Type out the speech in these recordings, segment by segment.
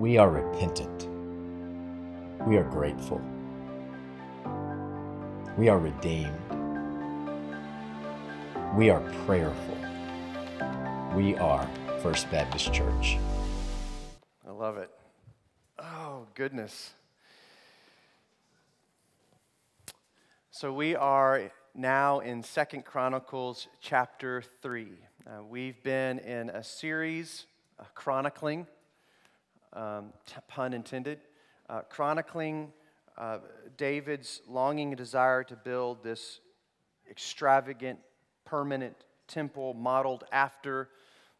We are repentant. We are grateful. We are redeemed. We are prayerful. We are First Baptist Church. I love it. Oh, goodness. So we are now in Second Chronicles chapter 3. Uh, we've been in a series, uh, chronicling, um, t- pun intended, uh, chronicling uh, David's longing and desire to build this extravagant, permanent temple modeled after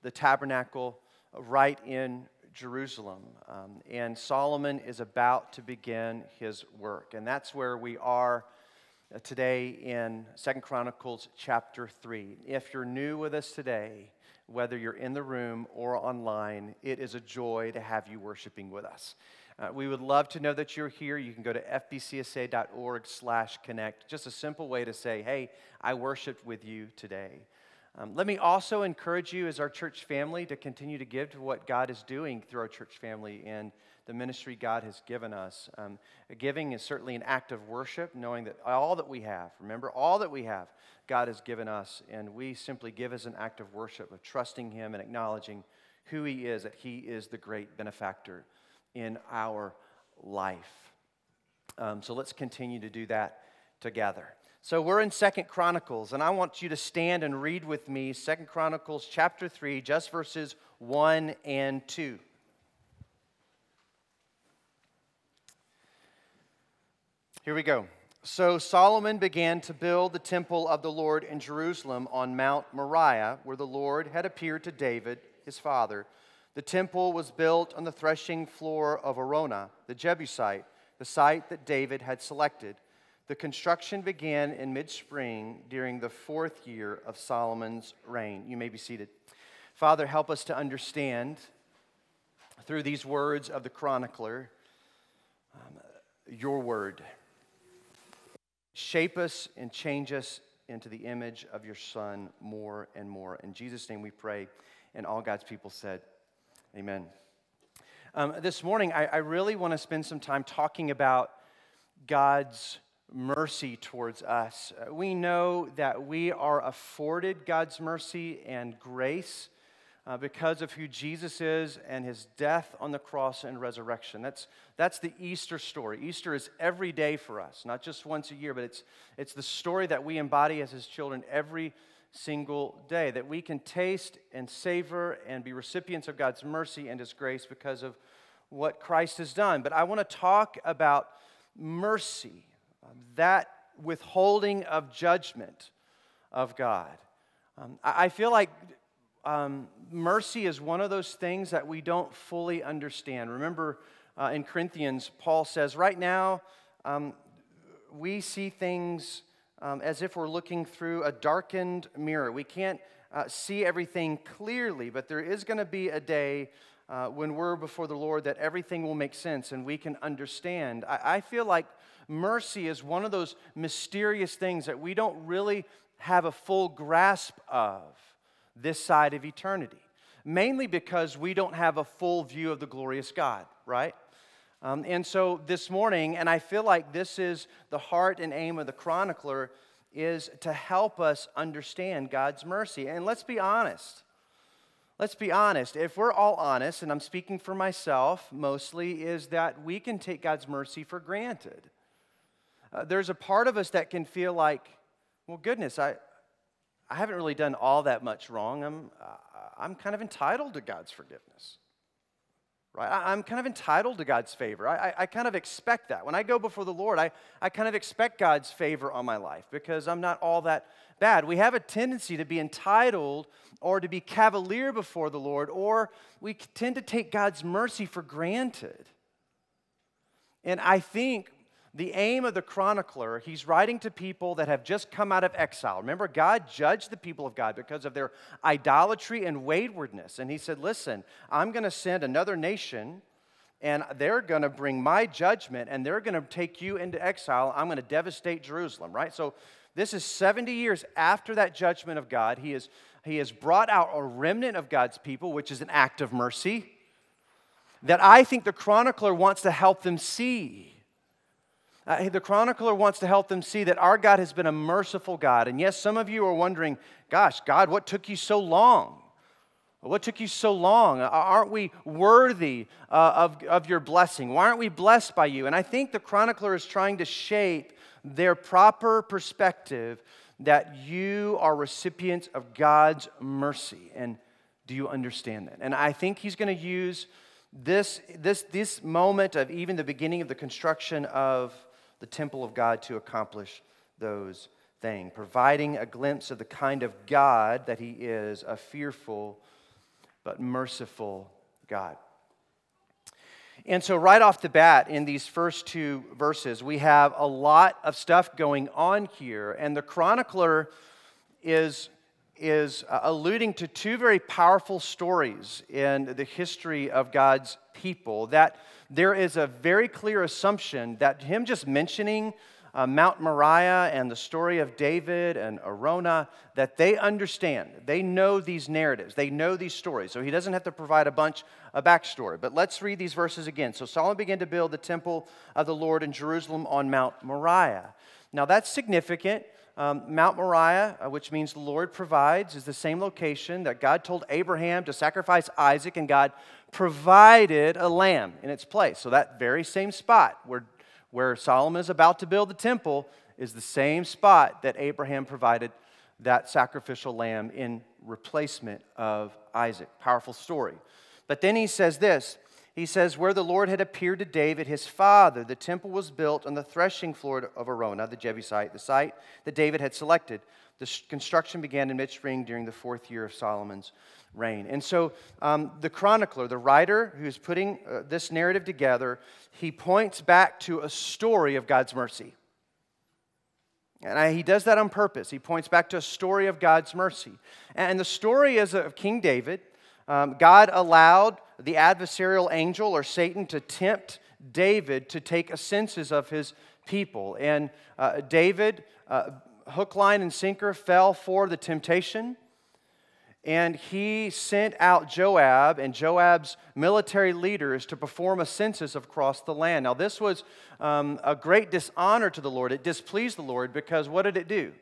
the tabernacle right in Jerusalem. Um, and Solomon is about to begin his work. And that's where we are today in Second Chronicles chapter 3. If you're new with us today, whether you're in the room or online, it is a joy to have you worshiping with us. Uh, we would love to know that you're here. You can go to fbcsa.org slash connect. Just a simple way to say, hey, I worshiped with you today. Um, let me also encourage you as our church family to continue to give to what God is doing through our church family and the ministry God has given us. Um, giving is certainly an act of worship, knowing that all that we have, remember, all that we have, God has given us, and we simply give as an act of worship, of trusting Him and acknowledging who He is, that He is the great benefactor in our life. Um, so let's continue to do that together. So we're in Second Chronicles, and I want you to stand and read with me Second Chronicles chapter 3, just verses 1 and 2. Here we go. So Solomon began to build the temple of the Lord in Jerusalem on Mount Moriah, where the Lord had appeared to David, his father. The temple was built on the threshing floor of Araunah, the Jebusite, the site that David had selected. The construction began in mid spring during the fourth year of Solomon's reign. You may be seated. Father, help us to understand through these words of the chronicler um, your word. Shape us and change us into the image of your Son more and more. In Jesus' name we pray. And all God's people said, Amen. Um, this morning, I, I really want to spend some time talking about God's mercy towards us. Uh, we know that we are afforded God's mercy and grace uh, because of who Jesus is and his death on the cross and resurrection. That's, that's the Easter story. Easter is every day for us, not just once a year, but it's, it's the story that we embody as his children every single day, that we can taste and savor and be recipients of God's mercy and his grace because of what Christ has done. But I want to talk about mercy, um, that withholding of judgment of God. Um, I, I feel like um, mercy is one of those things that we don't fully understand. Remember uh, in Corinthians, Paul says, right now, um, we see things um, as if we're looking through a darkened mirror. We can't uh, see everything clearly, but there is going to be a day uh, when we're before the Lord that everything will make sense and we can understand. I, I feel like mercy is one of those mysterious things that we don't really have a full grasp of this side of eternity. Mainly because we don't have a full view of the glorious God, right? Um, and so this morning, and I feel like this is the heart and aim of the chronicler, is to help us understand God's mercy. And let's be honest. Let's be honest. If we're all honest, and I'm speaking for myself mostly, is that we can take God's mercy for granted. Uh, there's a part of us that can feel like, well, goodness, I, I haven't really done all that much wrong. I'm, uh, I'm kind of entitled to God's forgiveness. Right? I, am kind of entitled to God's favor. I, I, I, kind of expect that. When I go before the Lord, I, I kind of expect God's favor on my life because I'm not all that bad. We have a tendency to be entitled or to be cavalier before the Lord, or we tend to take God's mercy for granted. And I think the aim of the chronicler, he's writing to people that have just come out of exile. Remember, God judged the people of God because of their idolatry and waywardness. And he said, Listen, I'm going to send another nation, and they're going to bring my judgment, and they're going to take you into exile. I'm going to devastate Jerusalem, right? So, this is 70 years after that judgment of God. He, is, he has brought out a remnant of God's people, which is an act of mercy. that I think the chronicler wants to help them see. Uh, the chronicler wants to help them see that our God has been a merciful God. And yes, some of you are wondering, gosh, God, what took you so long? What took you so long? Aren't we worthy uh, of, of your blessing? Why aren't we blessed by you? And I think the chronicler is trying to shape their proper perspective that you are recipients of God's mercy. And do you understand that? And I think he's going to use this, this, this moment of even the beginning of the construction of the temple of God to accomplish those things, providing a glimpse of the kind of God that he is, a fearful but merciful God. And so, right off the bat, in these first two verses, we have a lot of stuff going on here. And the chronicler is, is uh, alluding to two very powerful stories in the history of God's people. That there is a very clear assumption that him just mentioning uh, Mount Moriah and the story of David and Araunah, that they understand. They know these narratives, they know these stories. So he doesn't have to provide a bunch of backstory. But let's read these verses again. So Solomon began to build the temple of the Lord in Jerusalem on Mount Moriah. Now that's significant. Um, Mount Moriah, uh, which means the Lord provides, is the same location that God told Abraham to sacrifice Isaac, and God provided a lamb in its place. So, that very same spot where where Solomon is about to build the temple is the same spot that Abraham provided that sacrificial lamb in replacement of Isaac. Powerful story. But then he says this he says, Where the Lord had appeared to David, his father, the temple was built on the threshing floor of Araunah, the Jebusite, the site that David had selected. The construction began in mid spring during the fourth year of Solomon's reign. And so um, the chronicler, the writer who's putting uh, this narrative together, he points back to a story of God's mercy. And I, he does that on purpose. He points back to a story of God's mercy. And the story is of King David. Um, God allowed the adversarial angel or Satan to tempt David to take a census of his people. And uh, David, uh, hook, line, and sinker, fell for the temptation and he sent out Joab and Joab's military leaders to perform a census across the land. Now, this was um, a great dishonor to the Lord. It displeased the Lord because what did it do?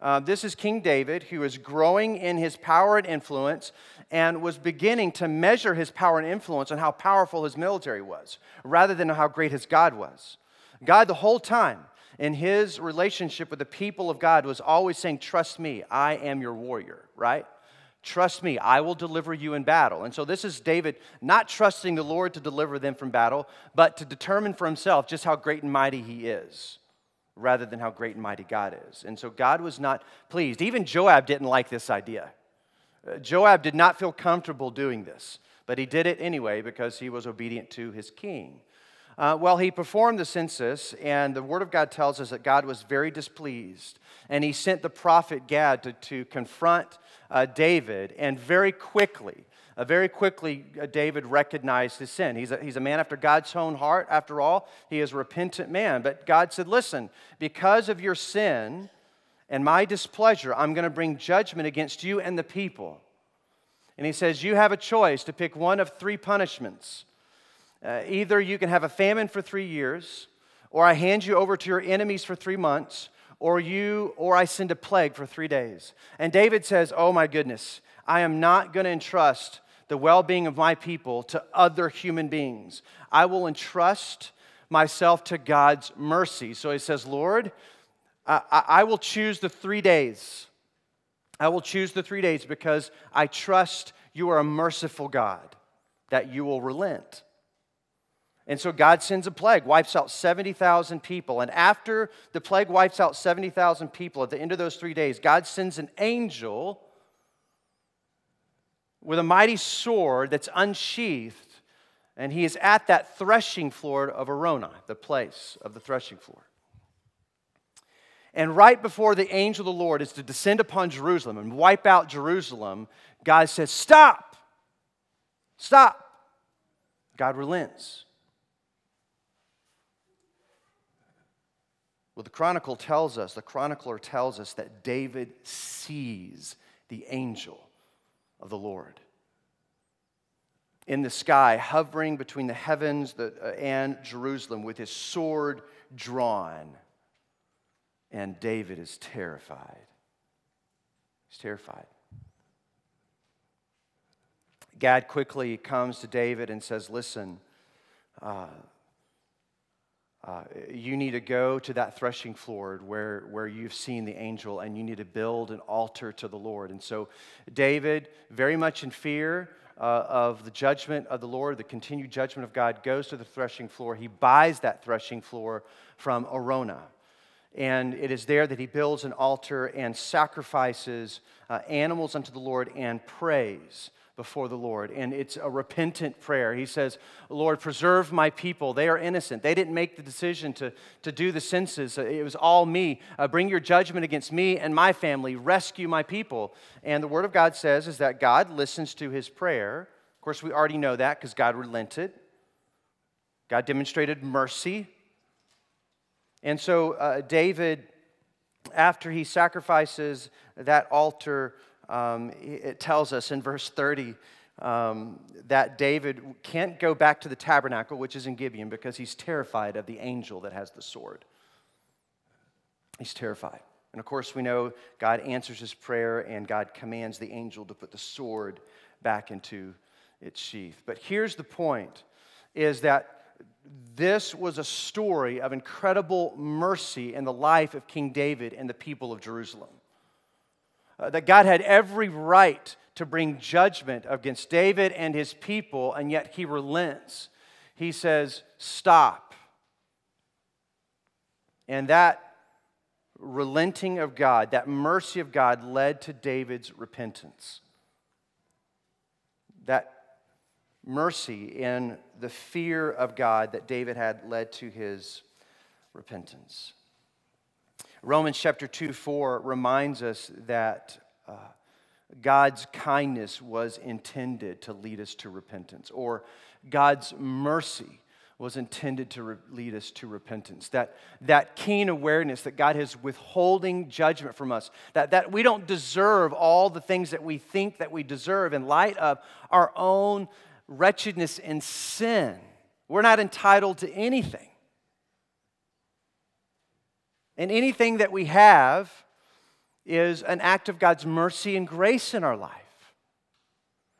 Uh, this is King David, who is growing in his power and influence and was beginning to measure his power and influence on how powerful his military was, rather than how great his God was. God, the whole time, in his relationship with the people of God, was always saying, Trust me, I am your warrior, right? Trust me, I will deliver you in battle. And so this is David not trusting the Lord to deliver them from battle, but to determine for himself just how great and mighty he is, rather than how great and mighty God is. And so God was not pleased. Even Joab didn't like this idea. Uh, Joab did not feel comfortable doing this, but he did it anyway because he was obedient to his king. Uh, well, he performed the census, and the Word of God tells us that God was very displeased. And he sent the prophet Gad to, to confront uh, David, and very quickly, uh, very quickly, uh, David recognized his sin. He's a, he's a man after God's own heart, after all. He is a repentant man. But God said, Listen, because of your sin and my displeasure, I'm going to bring judgment against you and the people. And he says, You have a choice to pick one of three punishments. Uh, either you can have a famine for three years, or I hand you over to your enemies for three months, or you or I send a plague for 3 days. And David says, "Oh my goodness, I am not going to entrust the well-being of my people to other human beings. I will entrust myself to God's mercy." So he says, "Lord, I, I will choose the 3 days. I will choose the 3 days because I trust you are a merciful God that you will relent." And so God sends a plague, wipes out 70,000 people. And after the plague wipes out 70,000 people, at the end of those three days, God sends an angel with a mighty sword that's unsheathed. And he is at that threshing floor of Araunah, the place of the threshing floor. And right before the angel of the Lord is to descend upon Jerusalem and wipe out Jerusalem, God says, Stop! Stop! God relents. Well, the chronicle tells us, the chronicler tells us that David sees the angel of the Lord. in the sky, hovering between the heavens and Jerusalem with his sword drawn. And David is terrified. He's terrified. Gad quickly comes to David and says, Listen, uh, uh, you need to go to that threshing floor where, where you've seen the angel and you need to build an altar to the Lord. And so, David, very much in fear uh, of the judgment of the Lord, the continued judgment of God, goes to the threshing floor. He buys that threshing floor from Araunah. And it is there that he builds an altar and sacrifices uh, animals unto the Lord and prays before the Lord. And it's a repentant prayer. He says, Lord, preserve my people. They are innocent. They didn't make the decision to, to do the census, it was all me. Uh, bring your judgment against me and my family. Rescue my people. And the Word of God says is that God listens to his prayer. Of course, we already know that because God relented, God demonstrated mercy. And so, uh, David, after he sacrifices that altar, um, it tells us in verse 30 um, that David can't go back to the tabernacle, which is in Gibeon, because he's terrified of the angel that has the sword. He's terrified. And of course, we know God answers his prayer and God commands the angel to put the sword back into its sheath. But here's the point is that this was a story of incredible mercy in the life of King David and the people of Jerusalem uh, that God had every right to bring judgment against David and his people, and yet he relents. He says, Stop. And that relenting of God, that mercy of God, led to David's repentance. That mercy and the fear of God that David had led to his repentance. Romans chapter 2 4 reminds us that uh, God's kindness was intended to lead us to repentance, or God's mercy was intended to re- lead us to repentance. That, that keen awareness that God is withholding judgment from us, that, that we don't deserve all the things that we think that we deserve in light of our own wretchedness and sin. We're not entitled to anything. And anything that we have is an act of God's mercy and grace in our life.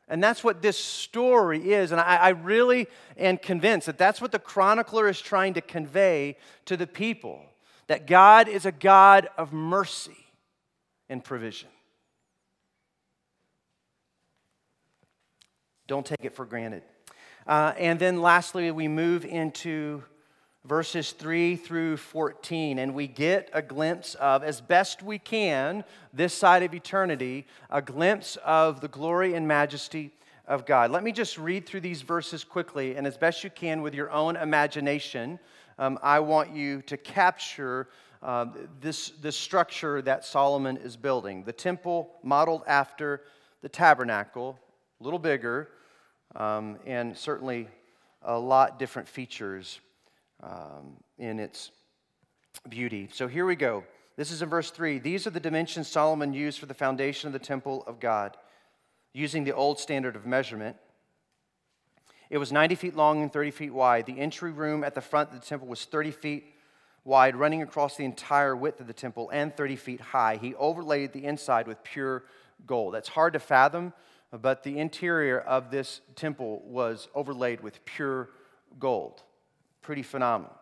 And that's what this story is. And I, I, really am convinced that that's what the chronicler is trying to convey to the people that God is a God of mercy and provision. Don't take it for granted. Uh, and then lastly, we move into verses 3 through 14, and we get a glimpse of, as best we can, this side of eternity, a glimpse of the glory and majesty of God. Let me just read through these verses quickly, and as best you can with your own imagination, um, I want you to capture uh, this, this structure that Solomon is building. The temple modeled after the tabernacle, a little bigger, um, and certainly a lot different features um, in its beauty. So here we go. This is in verse 3. These are the dimensions Solomon used for the foundation of the temple of God, using the old standard of measurement. It was 90 feet long and 30 feet wide. The entry room at the front of the temple was 30 feet wide, running across the entire width of the temple, and 30 feet high. He overlaid the inside with pure gold. That's hard to fathom, but the interior of this temple was overlaid with pure gold. Pretty phenomenal.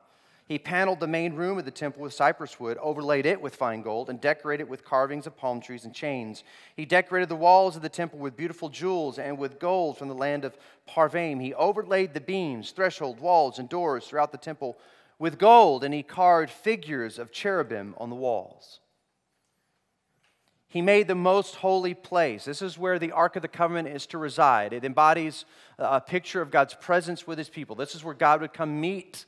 He paneled the main room of the temple with cypress wood, overlaid it with fine gold, and decorated it with carvings of palm trees and chains. He decorated the walls of the temple with beautiful jewels and with gold from the land of Parvaim. He overlaid the beams, threshold, walls, and doors throughout the temple with gold, and he carved figures of cherubim on the walls. He made the most holy place. This is where the Ark of the Covenant is to reside. It embodies a picture of God's presence with his people. This is where God would come meet.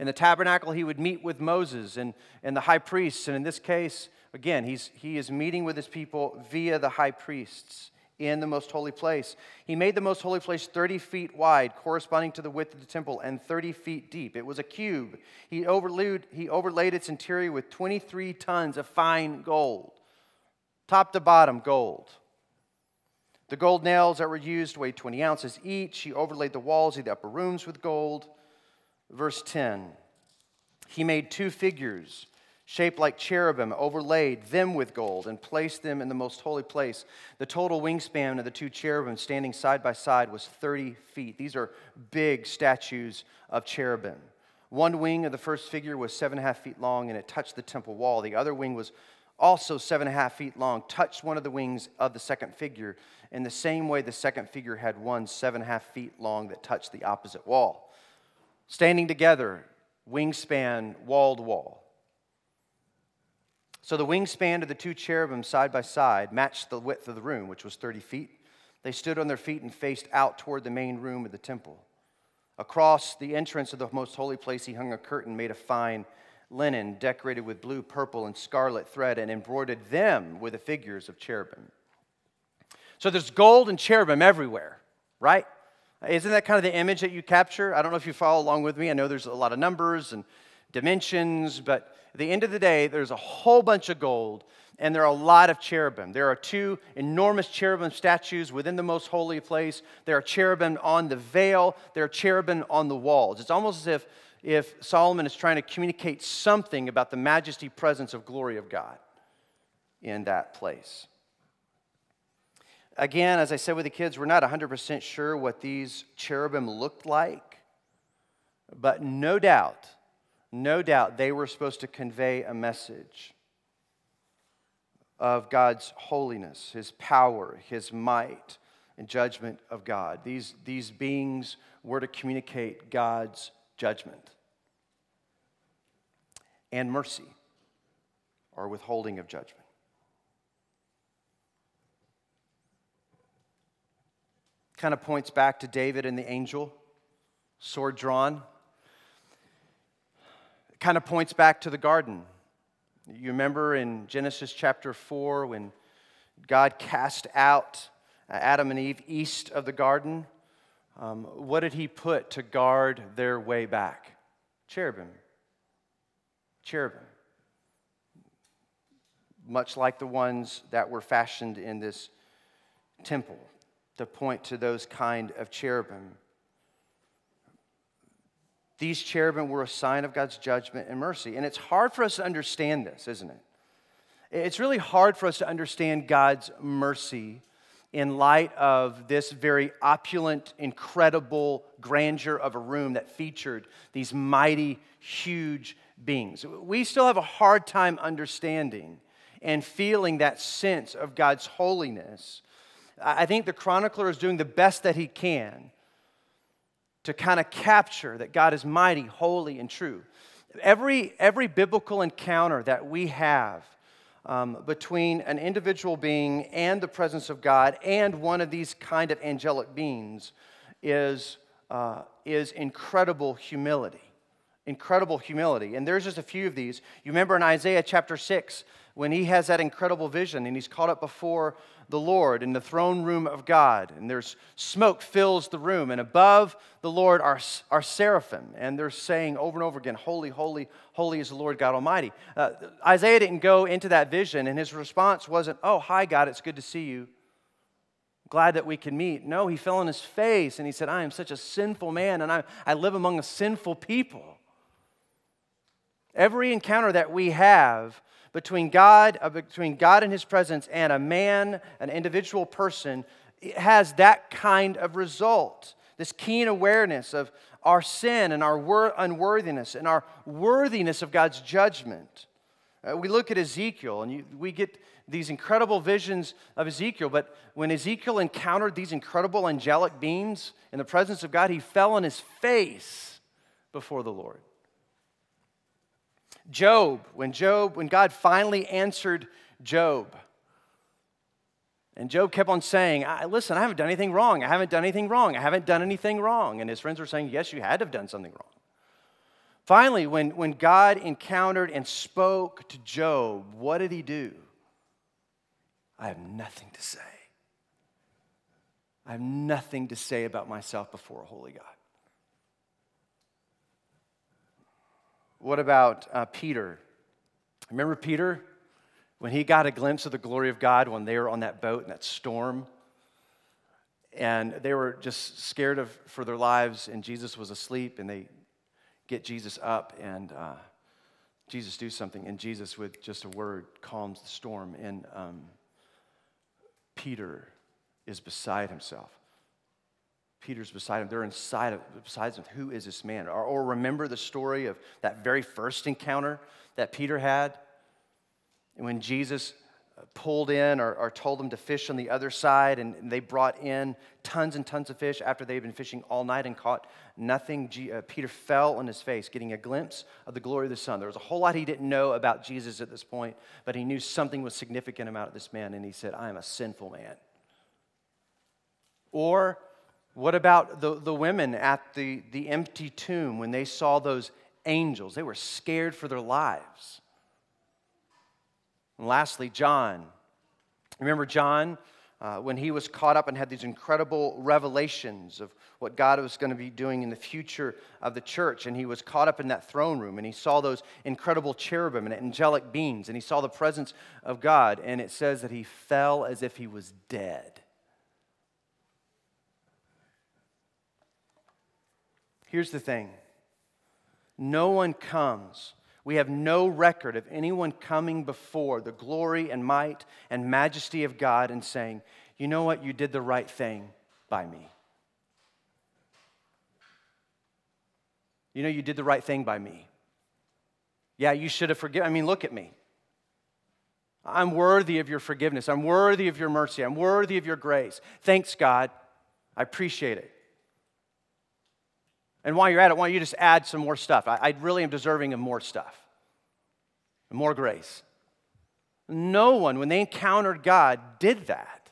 In the tabernacle, he would meet with Moses and, and the high priests. And in this case, again, he's, he is meeting with his people via the high priests in the most holy place. He made the most holy place 30 feet wide, corresponding to the width of the temple, and 30 feet deep. It was a cube. He overlaid, he overlaid its interior with 23 tons of fine gold top to bottom, gold. The gold nails that were used weighed 20 ounces each. He overlaid the walls of the upper rooms with gold. Verse 10 He made two figures shaped like cherubim, overlaid them with gold, and placed them in the most holy place. The total wingspan of the two cherubim standing side by side was 30 feet. These are big statues of cherubim. One wing of the first figure was seven and a half feet long, and it touched the temple wall. The other wing was also seven and a half feet long, touched one of the wings of the second figure. In the same way, the second figure had one seven and a half feet long that touched the opposite wall. Standing together, wingspan, walled wall. So the wingspan of the two cherubim side by side matched the width of the room, which was 30 feet. They stood on their feet and faced out toward the main room of the temple. Across the entrance of the most holy place, he hung a curtain made of fine linen, decorated with blue, purple, and scarlet thread, and embroidered them with the figures of cherubim. So there's gold and cherubim everywhere, right? Isn't that kind of the image that you capture? I don't know if you follow along with me. I know there's a lot of numbers and dimensions, but at the end of the day, there's a whole bunch of gold and there are a lot of cherubim. There are two enormous cherubim statues within the most holy place. There are cherubim on the veil. There are cherubim on the walls. It's almost as if, if Solomon is trying to communicate something about the majesty, presence, of glory of God in that place. Again, as I said with the kids, we're not 100% sure what these cherubim looked like, but no doubt no doubt they were supposed to convey a message of God's holiness, His power, His might, and judgment of God. These, these beings were to communicate God's judgment and mercy or withholding of judgment. Kind of points back to David and the angel, sword drawn kind of points back to the garden. You remember in Genesis chapter 4 when God cast out Adam and Eve east of the garden? Um, what did he put to guard their way back? Cherubim. Cherubim. Much like the ones that were fashioned in this temple to point to those kind of cherubim. These cherubim were a sign of God's judgment and mercy. And it's hard for us to understand this, isn't it? It's really hard for us to understand God's mercy in light of this very opulent, incredible grandeur of a room that featured these mighty, huge beings. We still have a hard time understanding and feeling that sense of God's holiness. I think the chronicler is doing the best that he can to kind of capture that God is mighty, holy, and true. Every, every biblical encounter that we have um, between an individual being and the presence of God and one of these kind of angelic beings is, uh, is incredible humility. Incredible humility. And there's just a few of these. You remember in Isaiah chapter 6 when he has that incredible vision and he's caught up before the Lord in the throne room of God, and there's smoke fills the room, and above the Lord are, are seraphim, and they're saying over and over again, Holy, holy, holy is the Lord God Almighty. Uh, Isaiah didn't go into that vision, and his response wasn't, Oh, hi, God, it's good to see you. Glad that we can meet. No, he fell on his face and he said, I am such a sinful man, and I, I live among a sinful people. Every encounter that we have between God, uh, between God and His presence and a man, an individual person, has that kind of result. This keen awareness of our sin and our unworthiness and our worthiness of God's judgment. Uh, we look at Ezekiel and you, we get these incredible visions of Ezekiel, but when Ezekiel encountered these incredible angelic beings in the presence of God, he fell on his face before the Lord. Job, when Job, when God finally answered Job, and Job kept on saying, I, Listen, I haven't done anything wrong. I haven't done anything wrong. I haven't done anything wrong. And his friends were saying, Yes, you had to have done something wrong. Finally, when, when God encountered and spoke to Job, what did he do? I have nothing to say. I have nothing to say about myself before a holy God. What about uh, Peter? Remember Peter? When he got a glimpse of the glory of God when they were on that boat in that storm? and they were just scared of for their lives, and Jesus was asleep, and they get Jesus up, and uh, Jesus do something, and Jesus, with just a word, calms the storm, and um, Peter is beside himself. Peter's beside him. They're inside of, beside him. Who is this man? Or, or remember the story of that very first encounter that Peter had? When Jesus pulled in or, or, told them to fish on the other side, and they brought in tons and tons of fish after they'd been fishing all night and caught nothing. G, uh, Peter fell on his face, getting a glimpse of the glory of the Son. There was a whole lot he didn't know about Jesus at this point, but he knew something was significant about this man, and he said, I am a sinful man. Or what about the, the women at the, the empty tomb when they saw those angels? They were scared for their lives. And lastly, John. Remember John? Uh, when he was caught up and had these incredible revelations of what God was going to be doing in the future of the church. And he was caught up in that throne room and he saw those incredible cherubim and angelic beings and he saw the presence of God. And it says that he fell as if he was dead. Here's the thing no one comes we have no record of anyone coming before the glory and might and majesty of God and saying, You know what? You did the right thing by me. You know, you did the right thing by me. Yeah, you should have forgiven. I mean, look at me. I'm worthy of your forgiveness. I'm worthy of your mercy. I'm worthy of your grace. Thanks, God. I appreciate it. And while you're at it, why don't you just add some more stuff? I, I really am deserving of more stuff, more grace. No one, when they encountered God, did that.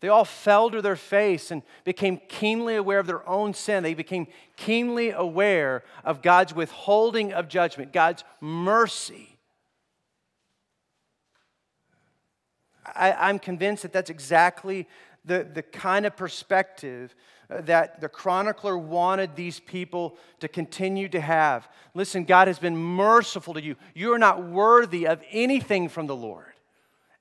They all fell to their face and became keenly aware of their own sin. They became keenly aware of God's withholding of judgment, God's mercy. I, am convinced that that's exactly the, the kind of perspective that the chronicler wanted these people to continue to have. Listen, God has been merciful to you. You are not worthy of anything from the Lord.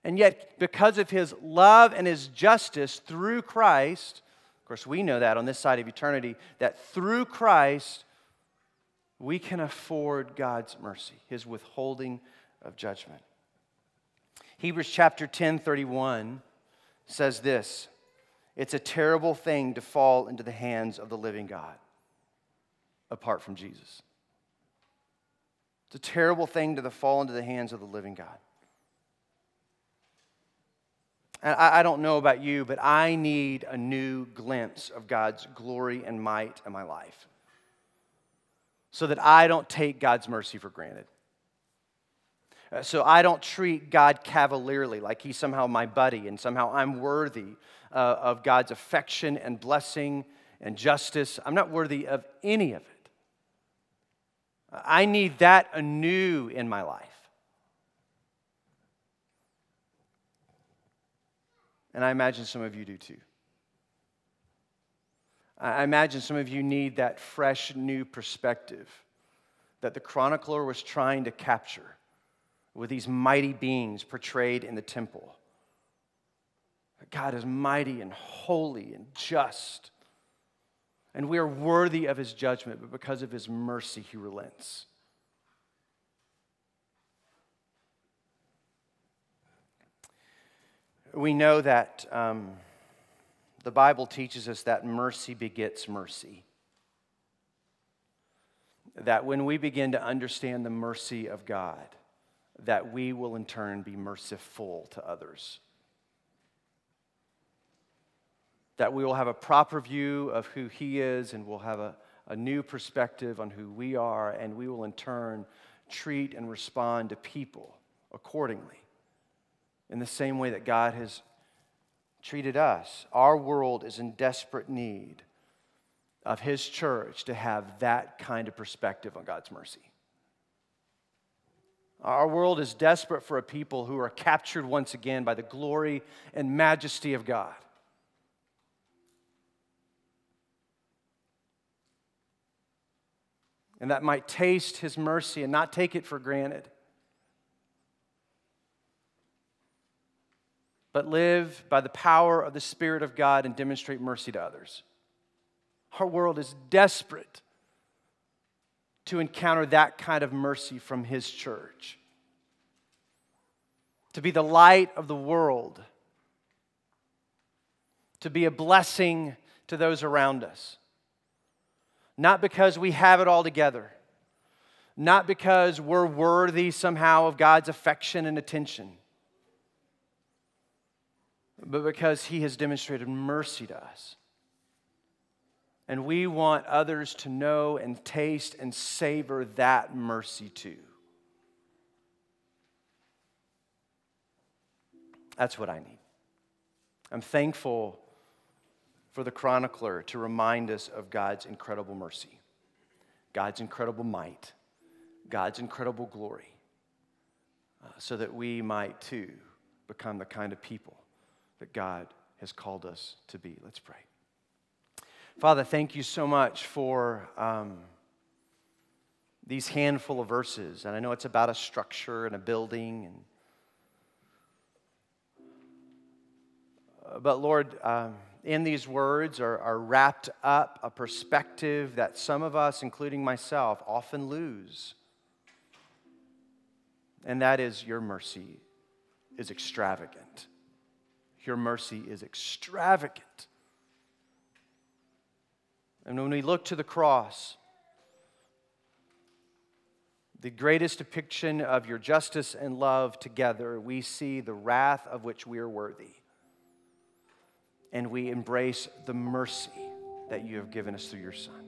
And yet, because of his love and his justice through Christ, of course, we know that on this side of eternity, that through Christ, we can afford God's mercy, his withholding of judgment. Hebrews chapter 10, 31 says this it's a terrible thing to fall into the hands of the living God apart from Jesus. It's a terrible thing to fall into the hands of the living God. And I, I don't know about you, but I need a new glimpse of God's glory and might in my life so that I don't take God's mercy for granted. Uh, so I don't treat God cavalierly, like he's somehow my buddy and somehow I'm worthy uh, of God's affection and blessing and justice. I'm not worthy of any of it. I need that anew in my life. And I imagine some of you do too. I imagine some of you need that fresh new perspective that the chronicler was trying to capture with these mighty beings portrayed in the temple. God is mighty and holy and just. And we are worthy of his judgment, but because of his mercy, he relents. We know that um, the Bible teaches us that mercy begets mercy. That when we begin to understand the mercy of God, that we will in turn be merciful to others that we will have a proper view of who He is and we'll have a, a new perspective on who we are, and we will in turn treat and respond to people accordingly in the same way that God has treated us. Our world is in desperate need of His church to have that kind of perspective on God's mercy. Our world is desperate for a people who are captured once again by the glory and majesty of God. and that might taste his mercy and not take it for granted. but live by the power of the Spirit of God and demonstrate mercy to others. Our world is desperate to encounter that kind of mercy from His church. To be the light of the world, to be a blessing to those around us. Not because we have it all together, not because we're worthy somehow of God's affection and attention, but because He has demonstrated mercy to us. And we want others to know and taste and savor that mercy too. That's what I need. I'm thankful for the chronicler to remind us of God's incredible mercy, God's incredible might, God's incredible glory, uh, so that we might too become the kind of people that God has called us to be. Let's pray. Father, thank you so much for um, these handful of verses. And I know it's about a structure and a building. And, but Lord, um, in these words are, are wrapped up a perspective that some of us, including myself, often lose. And that is your mercy is extravagant. Your mercy is extravagant. And when we look to the cross, the greatest depiction of your justice and love together, we see the wrath of which we are worthy. And we embrace the mercy that you have given us through your Son.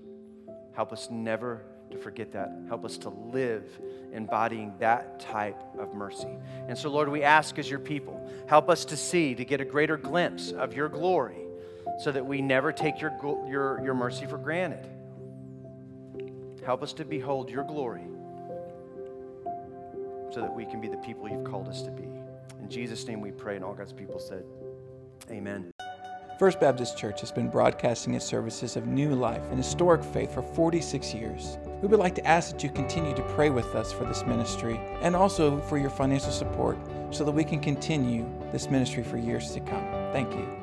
Help us never to forget that. Help us to live embodying that type of mercy. And so, Lord, we ask as your people, help us to see, to get a greater glimpse of your glory so that we never take your, your, your mercy for granted. Help us to behold your glory so that we can be the people you've called us to be. In Jesus' name we pray, and all God's people said, Amen. First Baptist Church has been broadcasting its services of new life and historic faith for 46 years. We would like to ask that you continue to pray with us for this ministry and also for your financial support so that we can continue this ministry for years to come. Thank you.